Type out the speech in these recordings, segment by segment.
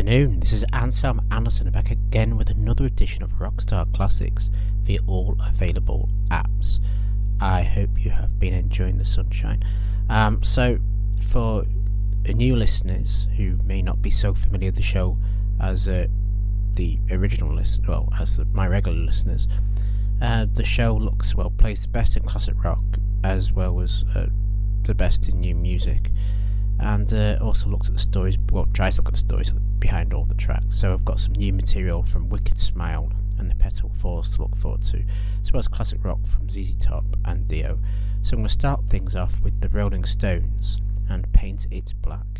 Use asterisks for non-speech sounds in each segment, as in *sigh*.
Afternoon, this is Anselm Anderson back again with another edition of Rockstar Classics via all available apps. I hope you have been enjoying the sunshine. Um, so, for new listeners who may not be so familiar with the show as uh, the original list, well, as the, my regular listeners, uh, the show looks well plays the best in classic rock as well as uh, the best in new music and uh, also looks at the stories, well, tries to look at the stories behind all the tracks. So I've got some new material from Wicked Smile and the Petal Falls to look forward to, as well as classic rock from ZZ Top and Dio. So I'm going to start things off with the Rolling Stones and Paint It Black.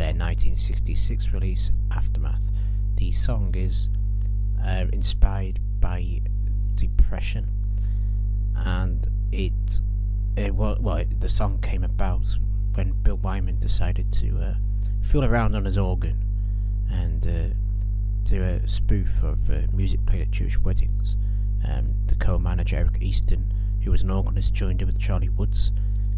their 1966 release Aftermath. The song is uh, inspired by depression and it, it well, well it, the song came about when Bill Wyman decided to uh, fool around on his organ and uh, do a spoof of uh, music played at Jewish weddings. Um, the co-manager Eric Easton, who was an organist, joined in with Charlie Watts,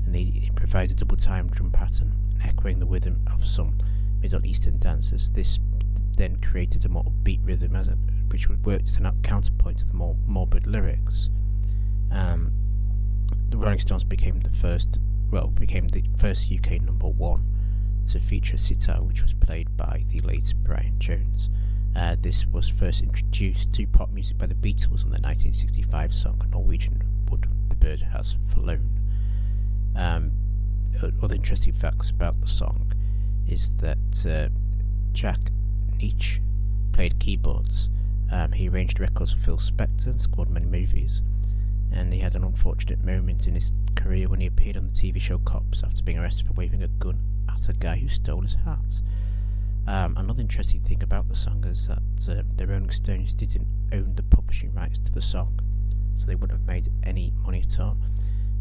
and they improvised a double-time drum pattern, echoing the rhythm of some Middle Eastern dances. This then created a more upbeat rhythm, as it, which would work as a counterpoint to the more morbid lyrics. Um, the Rolling Stones became the first, well, became the first UK number one to feature a sitar, which was played by the late Brian Jones. Uh, this was first introduced to pop music by the Beatles on the 1965 song Norwegian Wood the Bird Has Flown. Um, other interesting facts about the song is that uh, Jack Nitzsche played keyboards. Um, he arranged records for Phil Spector and scored many movies. And he had an unfortunate moment in his career when he appeared on the TV show Cops after being arrested for waving a gun at a guy who stole his hat. Um, another interesting thing about the song is that uh, the Rolling Stones didn't own the publishing rights to the song, so they wouldn't have made any money at all.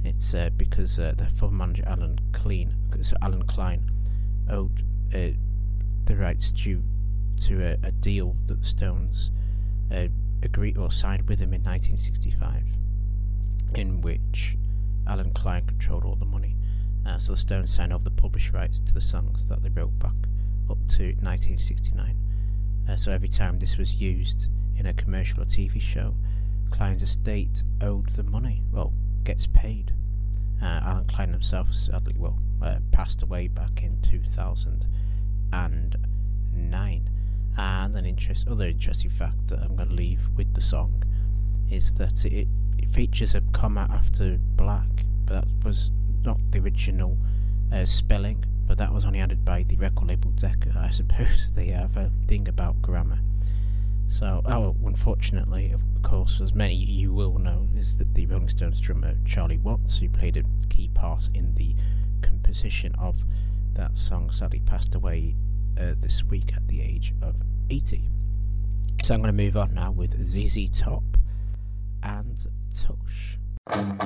It's uh, because uh, their manager Allen Klein, so Allen Klein, owed uh, the rights due to a, a, deal that the Stones uh, agreed or signed with him in 1965, in which Allen Klein controlled all the money. Uh, so the Stones signed over the publishing rights to the songs that they wrote back up to 1969. Uh, so every time this was used in a commercial or TV show, Klein's estate owed the money. Well, gets paid. Uh, Allen Klein himself sadly, well, uh, passed away back in 2009. And an interest, other interesting fact that I'm going to leave with the song is that it, it features a comma after black, but that was not the original uh, spelling but that was only added by the record label Decca. I suppose *laughs* they have a thing about grammar. So, oh, unfortunately, of course, as many you will know, is that the Rolling Stones drummer Charlie Watts, who played a key part in the composition of that song, sadly passed away uh, this week at the age of 80. So I'm going to move on now with ZZ Top and Tush. I've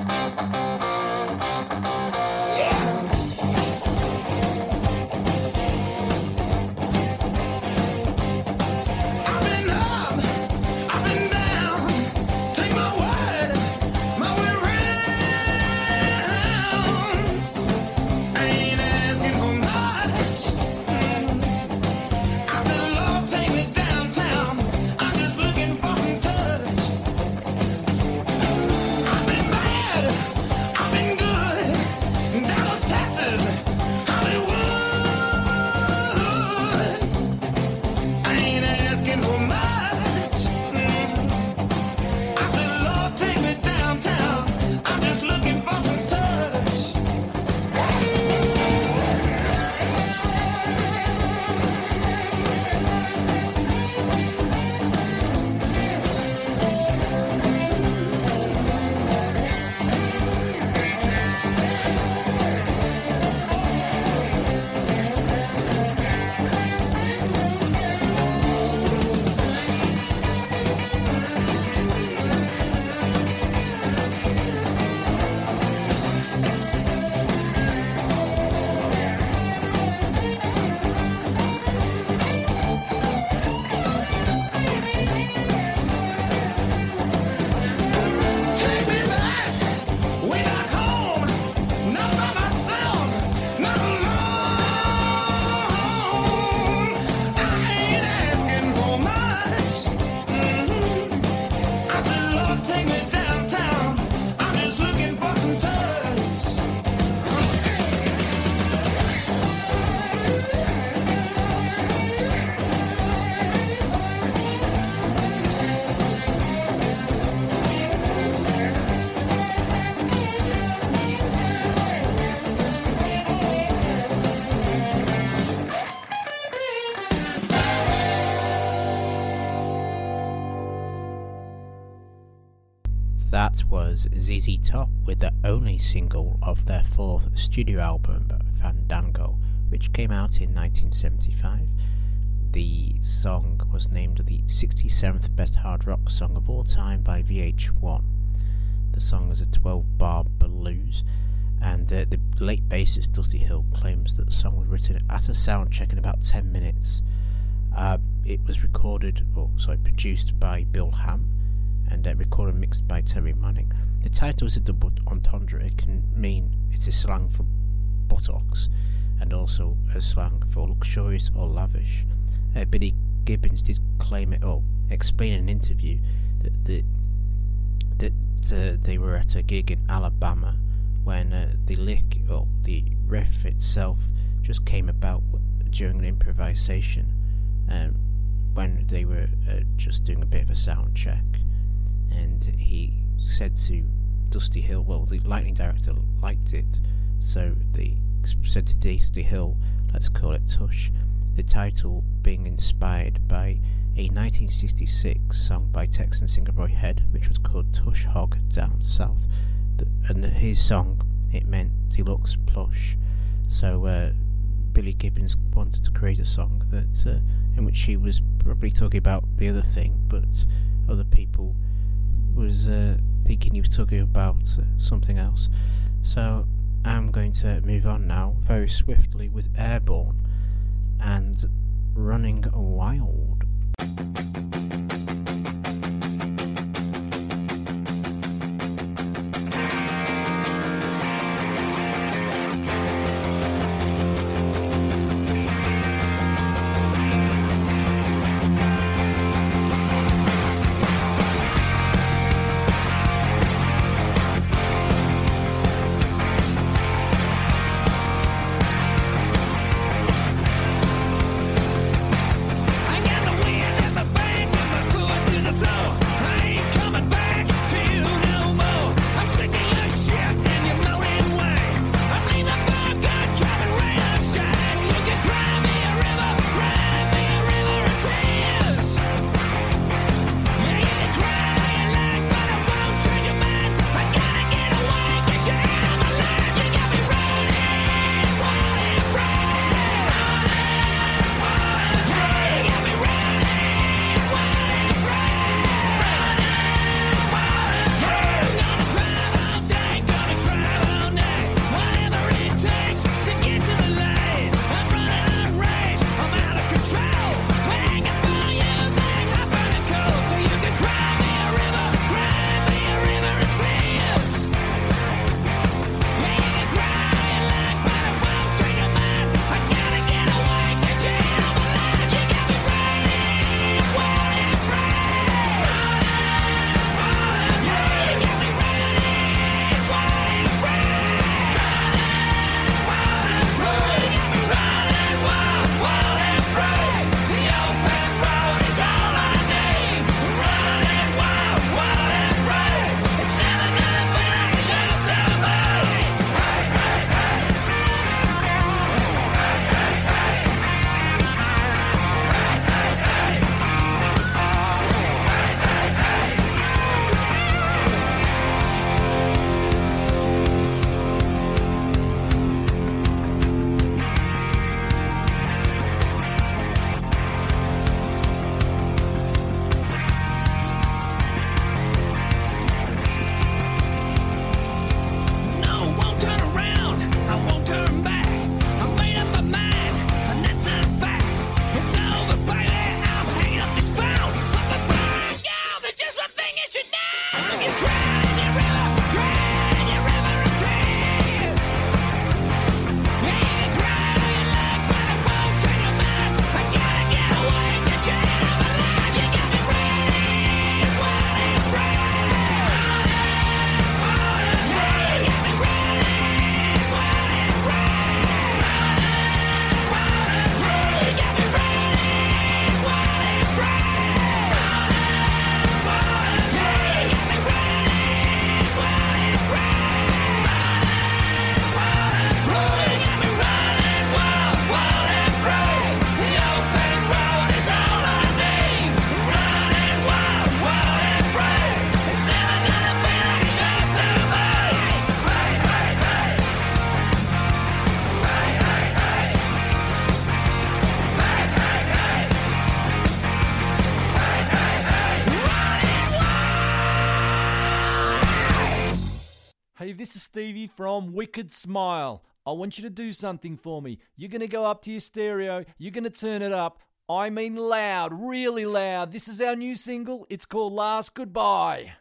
their fourth studio album, Fandango, which came out in 1975. The song was named the 67th best hard rock song of all time by VH1. The song is a 12 bar blues, and uh, the late bassist Dusty Hill claims that the song was written at a sound check in about 10 minutes. Uh, it was recorded, or sorry, produced by Bill Ham and uh, recorded mixed by Terry Manning. The title is a double entendre. It can mean it's a slang for buttocks and also a slang for luxurious or lavish. Uh, Billy Gibbons did claim it or explain in an interview that the, that uh, they were at a gig in Alabama when uh, the lick or the riff itself just came about during an improvisation um, when they were uh, just doing a bit of a sound check and he said to Dusty Hill, well, the lighting director liked it, so they said to Dusty Hill, let's call it Tush. The title being inspired by a 1966 song by Texan singer Roy Head, which was called Tush Hog Down South. And his song, it meant he looks plush. So uh, Billy Gibbons wanted to create a song that uh, in which he was probably talking about the other thing, but other people was uh, thinking he was talking about uh, something else. So I'm going to move on now very swiftly with Airbourne and Running Wild. Wicked Smile. I want you to do something for me. You're going to go up to your stereo, you're going to turn it up. I mean loud, really loud. This is our new single. It's called Last Goodbye.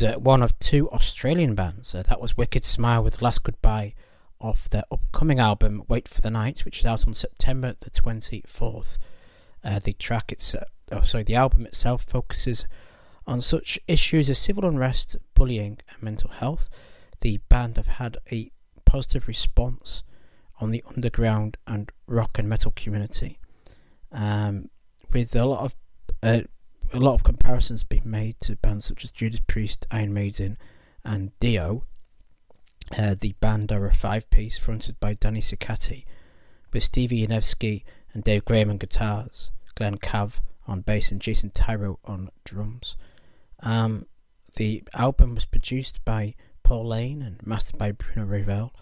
Was uh, one of two Australian bands. Uh, that was Wicked Smile with Last Goodbye off their upcoming album Wait for the Night, which is out on September the 24th. Uh, the track it's oh, sorry, the album itself focuses on such issues as civil unrest, bullying, and mental health. The band have had a positive response on the underground and rock and metal community, um, with a lot of uh, a lot of comparisons being made to bands such as Judas Priest, Iron Maiden, and Dio. Uh, the band are a five-piece fronted by Danny Cicati, with Stevie Yanevsky and Dave Graham on guitars, Glenn Cav on bass, and Jason Tyro on drums. Um, the album was produced by Paul Lane and mastered by Bruno Ravel.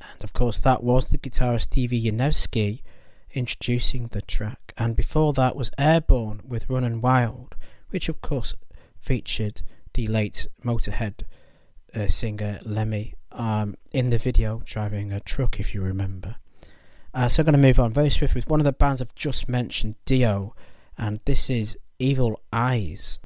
And of course, that was the guitarist Stevie Yanowski introducing the track. And before that was Airbourne with Runnin' Wild, which of course featured the late Motorhead uh, singer Lemmy um, in the video driving a truck, if you remember. Uh, so I'm going to move on very swift with one of the bands I've just mentioned, Dio, and this is Evil Eyes.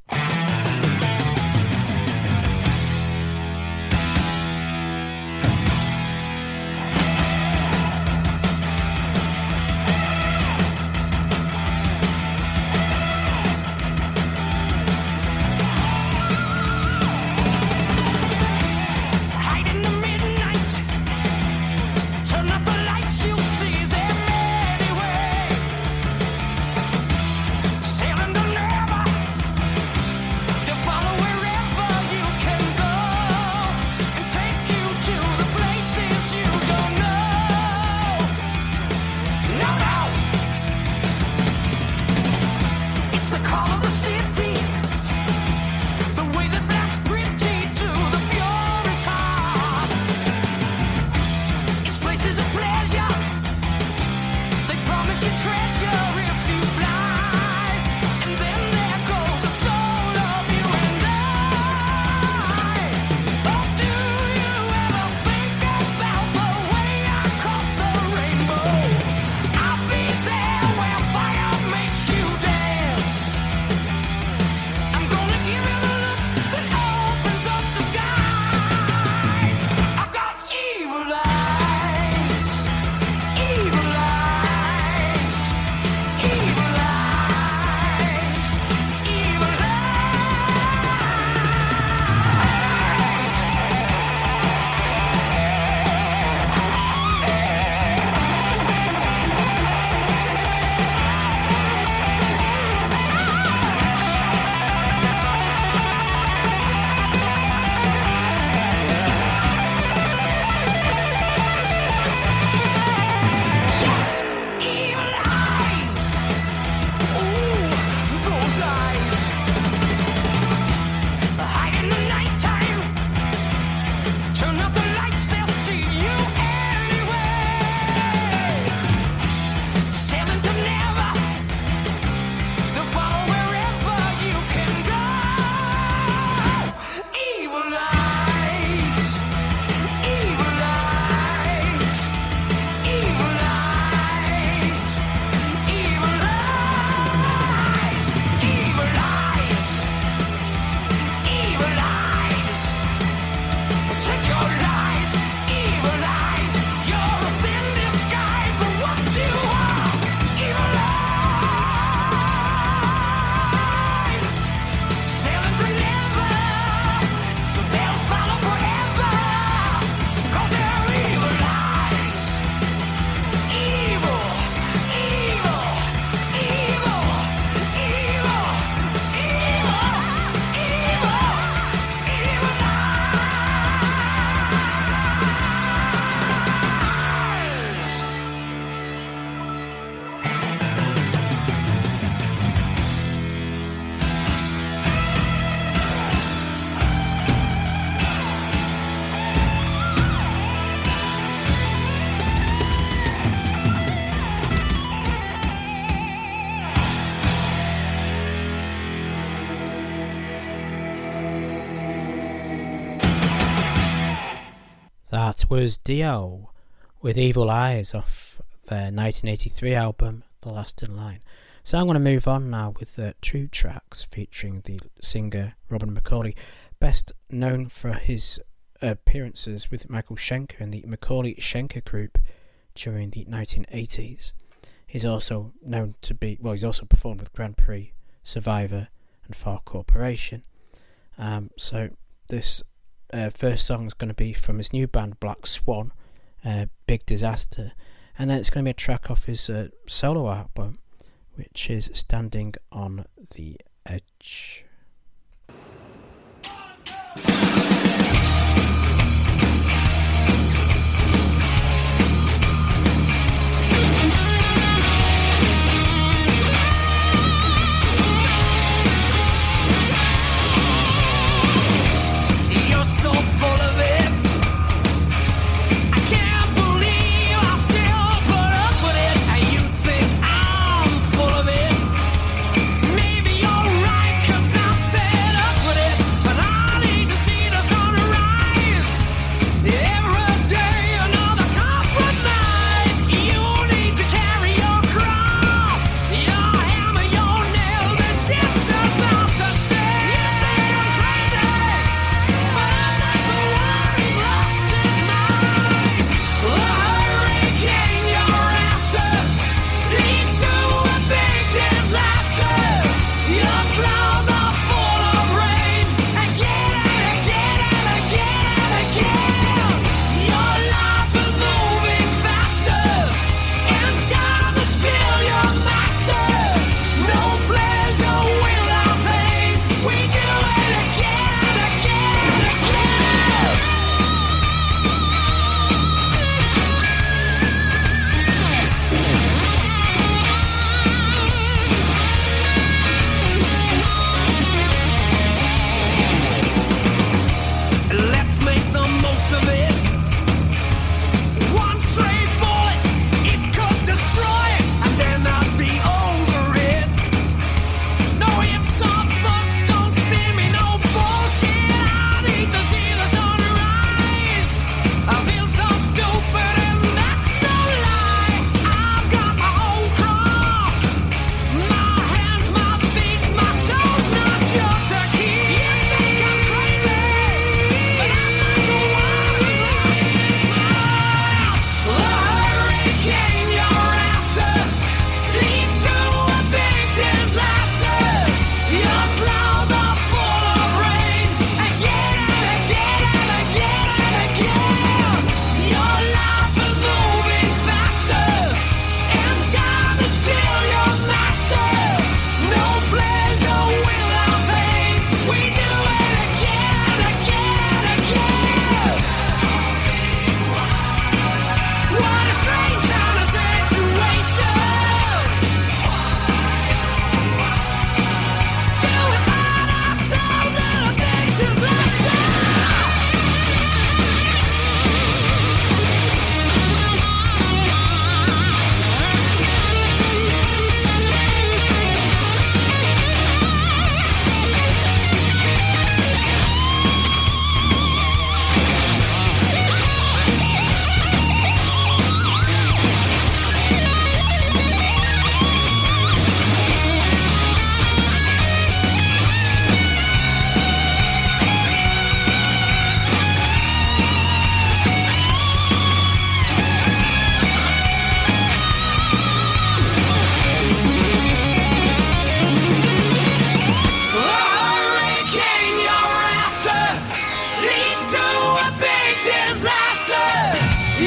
Was Dio with Evil Eyes off their 1983 album, The Last in Line. So I'm going to move on now with the True Tracks featuring the singer Robin McAuley, best known for his appearances with Michael Schenker and the McAuley Schenker Group during the 1980s. He's also known to be, well, he's also performed with Grand Prix, Survivor, and Far Corporation. Um, so this uh, first song is going to be from his new band Black Swan, uh, Big Disaster, and then it's going to be a track off his uh, solo album, which is Standing on the Edge.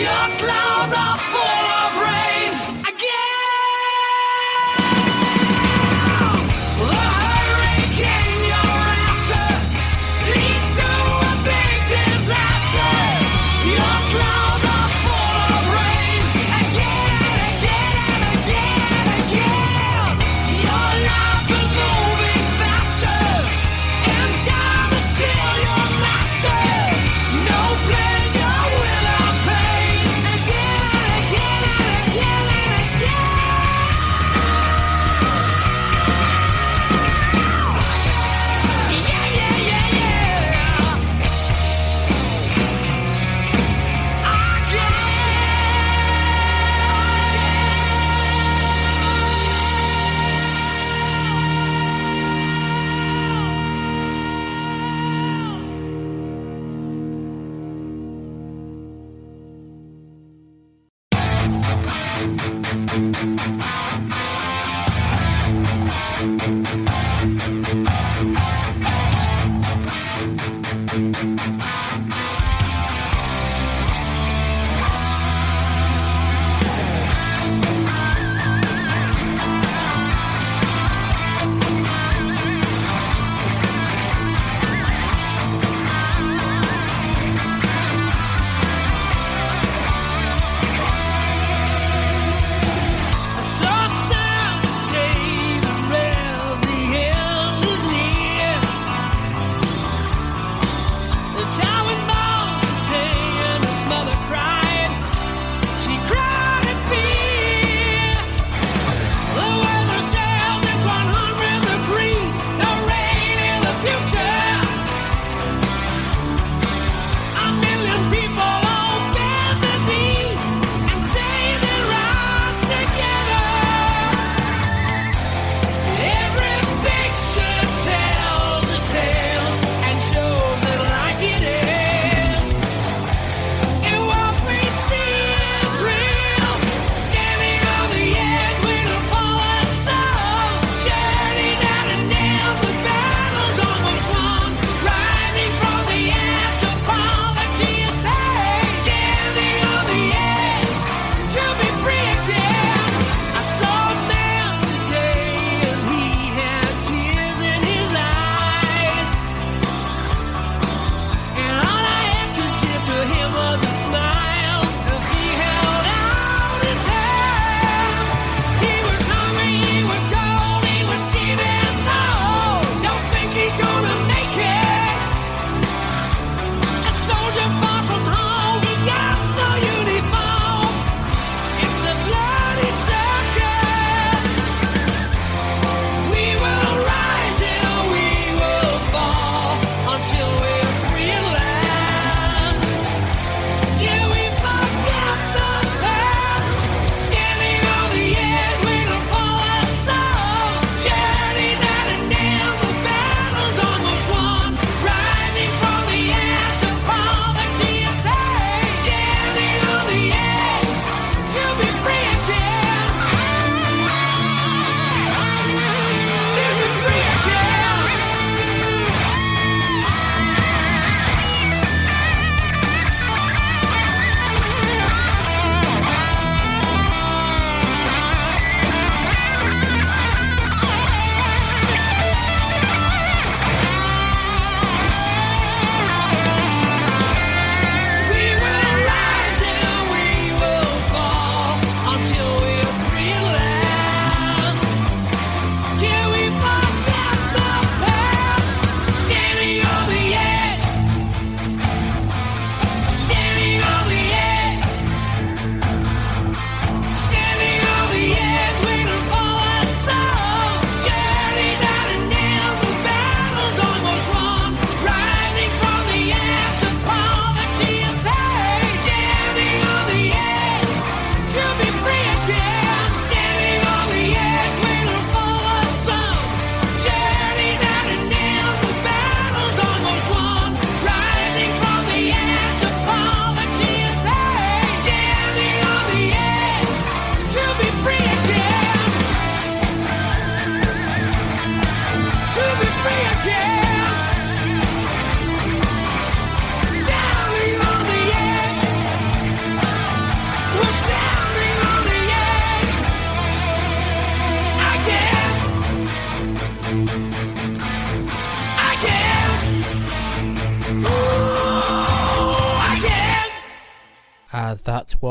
Your cloud.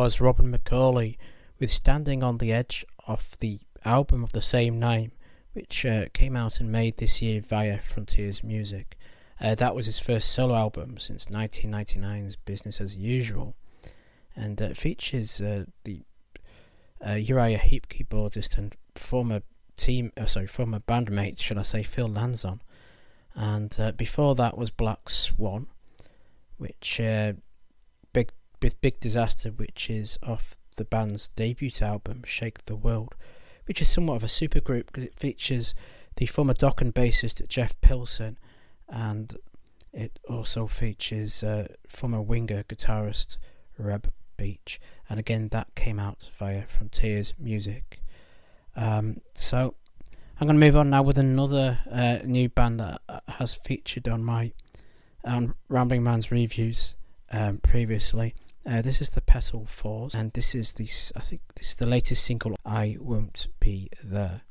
was Robin McAuley with Standing on the Edge of the album of the same name, which uh, came out in May this year via Frontiers Music. Uh, that was his first solo album since 1999's Business as Usual, and uh, features uh, the uh, Uriah Heep keyboardist and former team, uh, sorry, former bandmate, should I say, Phil Lanzon. And uh, before that was Black Swan, which with Big Disaster, which is off the band's debut album, Shake the World, which is somewhat of a supergroup because it features the former Dokken bassist Jeff Pilson and it also features uh, former winger guitarist Reb Beach. And again, that came out via Frontiers Music. Um, so I'm going to move on now with another uh, new band that uh, has featured on my on Rambling Man's reviews um, previously. Uh, this is the Petal Falls, and this is the I think this is the latest single. I won't be there.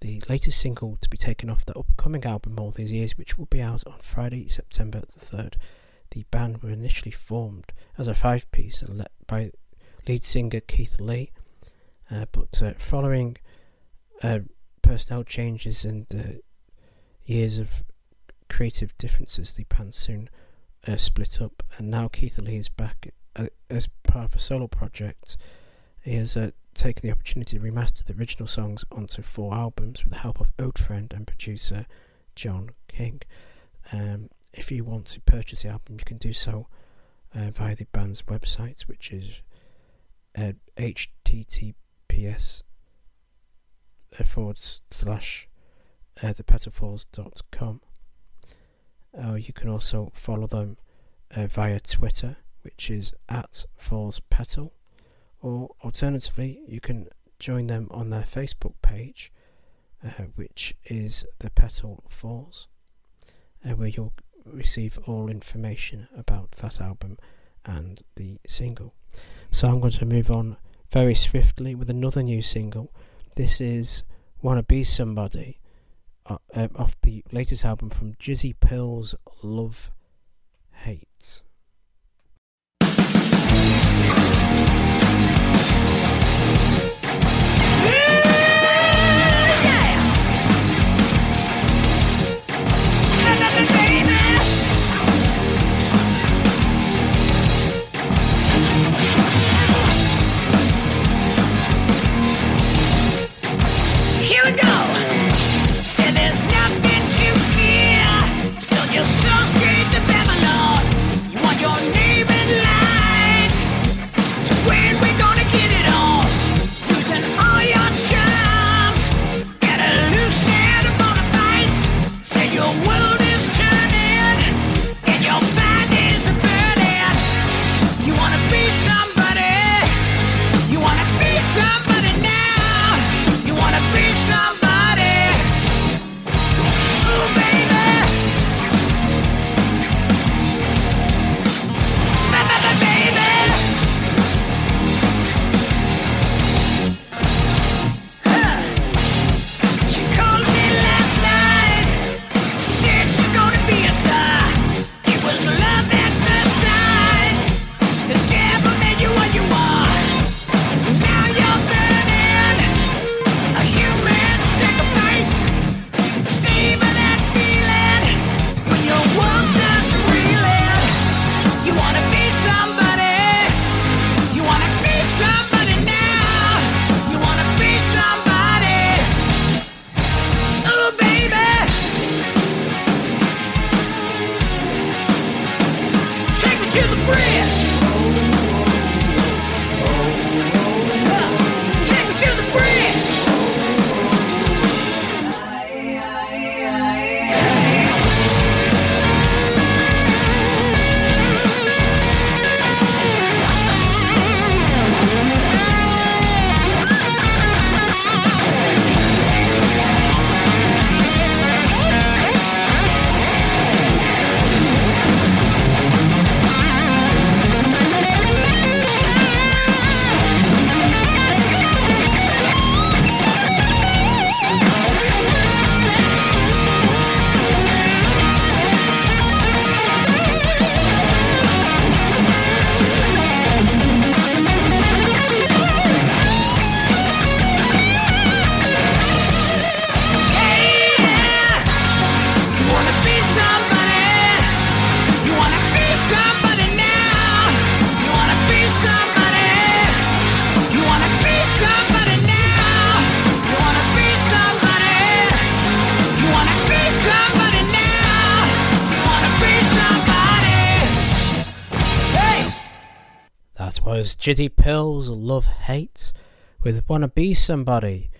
The latest single to be taken off the upcoming album All These Years, which will be out on Friday, September the 3rd. The band were initially formed as a five piece and led by lead singer Keith Lee, uh, but uh, following uh, personnel changes and uh, years of creative differences, the band soon uh, split up, and now Keith Lee is back uh, as part of a solo project. He has taken the opportunity to remaster the original songs onto four albums with the help of old friend and producer John King. Um, if you want to purchase the album, you can do so uh, via the band's website, which is uh, https uh, forward slash uh, thepetalfalls.com. Or you can also follow them uh, via Twitter, which is at Falls Petal, or alternatively, you can join them on their Facebook page, uh, which is the Petal Falls, uh, where you'll receive all information about that album and the single. So I'm going to move on very swiftly with another new single. This is Wanna Be Somebody uh, uh, off the latest album from Jizzy Pearl's Love Hate. Jizzy Pearl's Love Hate with Wanna Be Somebody,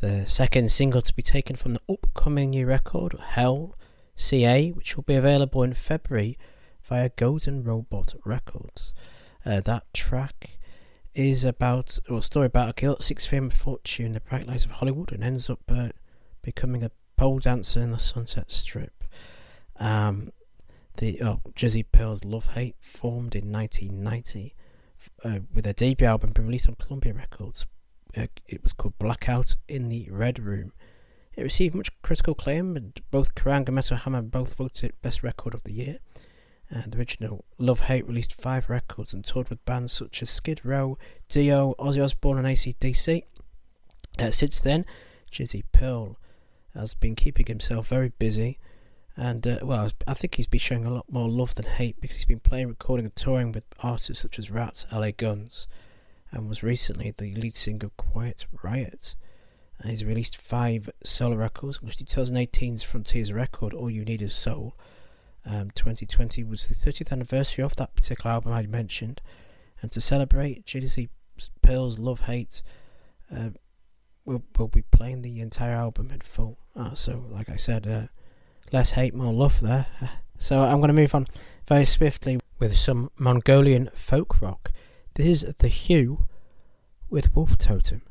the second single to be taken from the upcoming new record, Hell CA, which will be available in February via Golden Robot Records. Uh, that track is about, a story about a girl that seeks fame and fortune the bright lights of Hollywood and ends up uh, becoming a pole dancer in the Sunset Strip. Um, the oh, Jizzy Pearl's Love Hate formed in 1990 uh, with their debut album being released on Columbia Records uh, it was called Blackout in the Red Room. It received much critical acclaim, and both Kerrang and Metal Hammer both voted it Best Record of the Year. And the original Love Hate released five records and toured with bands such as Skid Row, Dio, Ozzy Osbourne, and ACDC. Uh, since then, Jizzy Pearl has been keeping himself very busy, and uh, well, I think he's been showing a lot more love than hate because he's been playing, recording, and touring with artists such as Rats, LA Guns, and was recently the lead singer of Quiet Riot. And he's released five solo records, including 2018's Frontiers record, All You Need Is Soul. Um, 2020 was the 30th anniversary of that particular album I mentioned, and to celebrate, Jizzy Pearl's Love Hate uh, we'll, we'll be playing the entire album in full. Uh, so, like I said, uh, less hate, more love there. So I'm going to move on very swiftly with some Mongolian folk rock. This is The HU with Wolf Totem.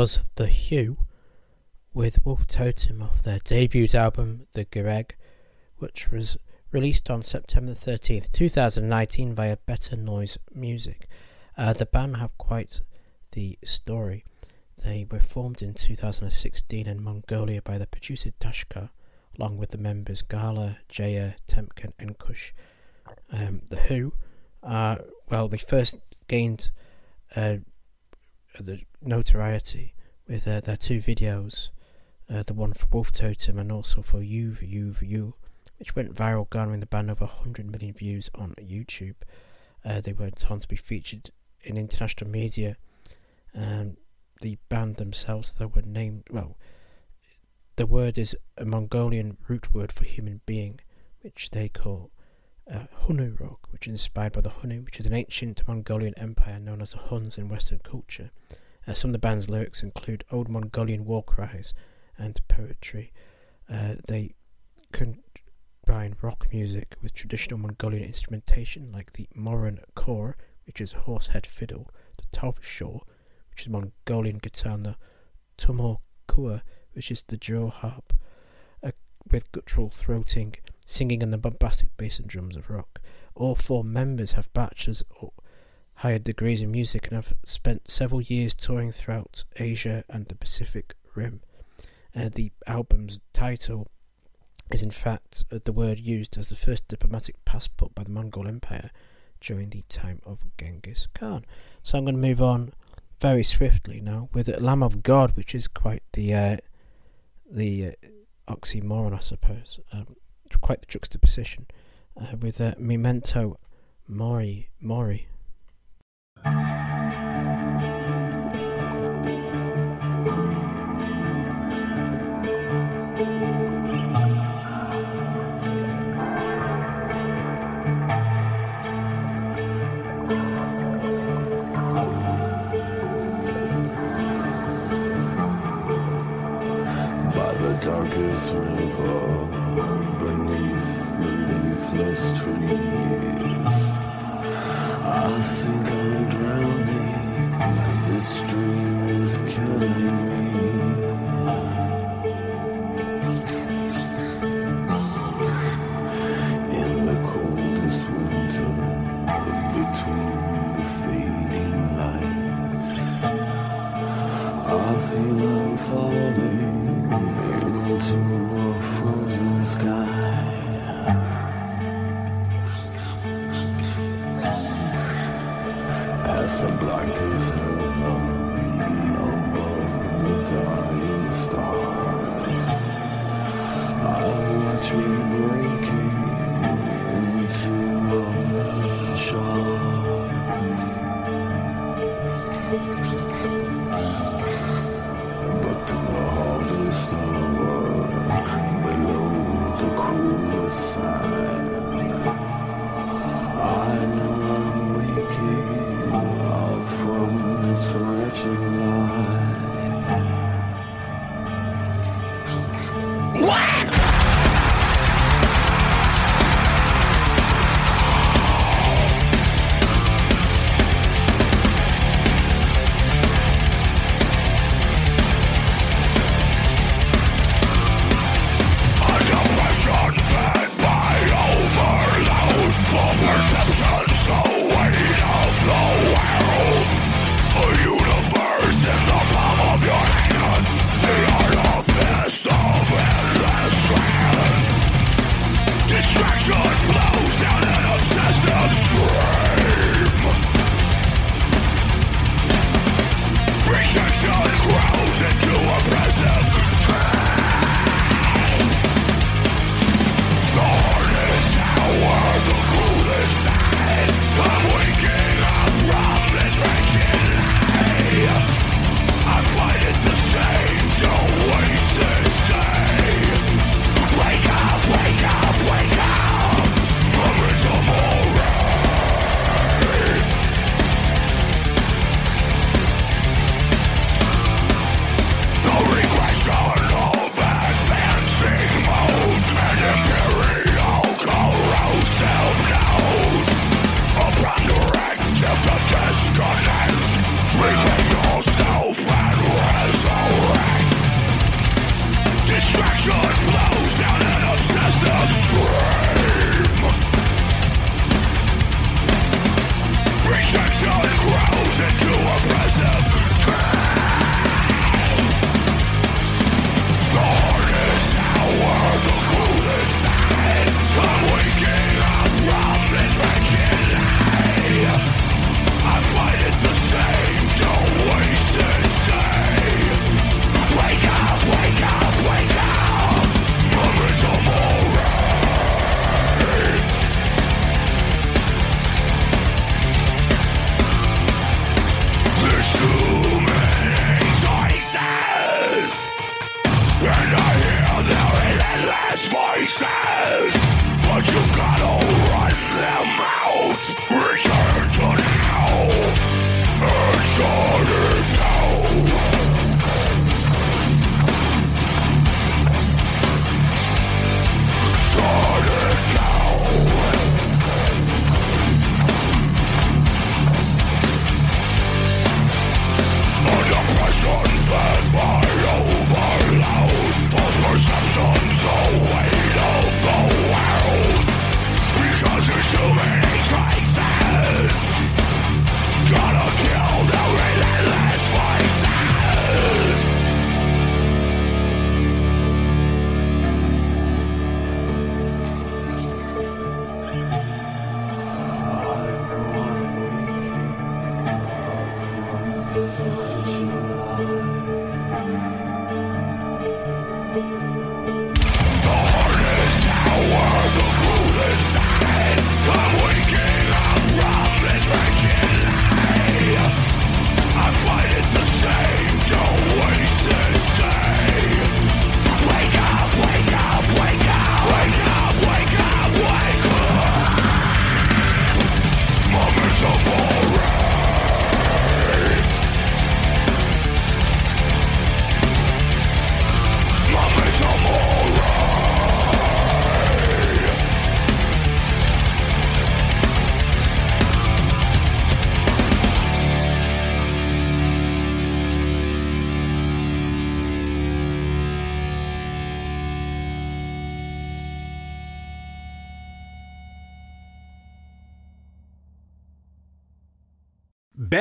Was The HU with Wolf Totem off their debut album, The Gereg, which was released on September 13th, 2019 via Better Noise Music. Uh, the band have quite the story. They were formed in 2016 in Mongolia by the producer Dashka, along with the members Gala, Jaya, Temkin, and Kush. Um, the HU, uh, well, they first gained uh, the notoriety with uh, their two videos, uh, the one for Wolf Totem and also for You, You, You, which went viral, garnering the band over 100 million views on YouTube. Uh, they went on to be featured in international media. Um, the band themselves, though, were named, well, the word is a Mongolian root word for human being, which they call uh, Hunurok, which is inspired by the Hunu, which is an ancient Mongolian empire known as the Huns in Western culture. Uh, some of the band's lyrics include old Mongolian war cries and poetry. Uh, they combine rock music with traditional Mongolian instrumentation like the morin khuur, which is a horsehead fiddle, the tovshuur, which is a Mongolian guitar, and the Tumokua, which is the jaw harp, uh, with guttural throating, singing, on the bombastic bass and drums of rock. All four members have bachelor's or higher degrees in music and have spent several years touring throughout Asia and the Pacific Rim. Uh, the album's title is in fact uh, the word used as the first diplomatic passport by the Mongol Empire during the time of Genghis Khan. So I'm going to move on very swiftly now with Lamb of God, which is quite the uh, the uh, oxymoron, I suppose, um, quite the juxtaposition uh, with uh, Memento Mori Mori. darkest river leafless trees.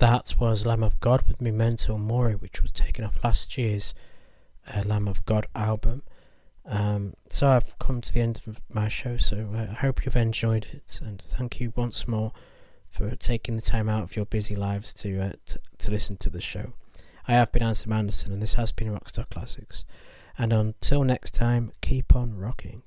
That was Lamb of God with Memento Mori, which was taken off last year's uh, Lamb of God album. Um, so I've come to the end of my show, so uh, I hope you've enjoyed it, and thank you once more for taking the time out of your busy lives to uh, t- to listen to the show. I have been Anson Anderson, and this has been Rockstar Classics. And until next time, keep on rocking.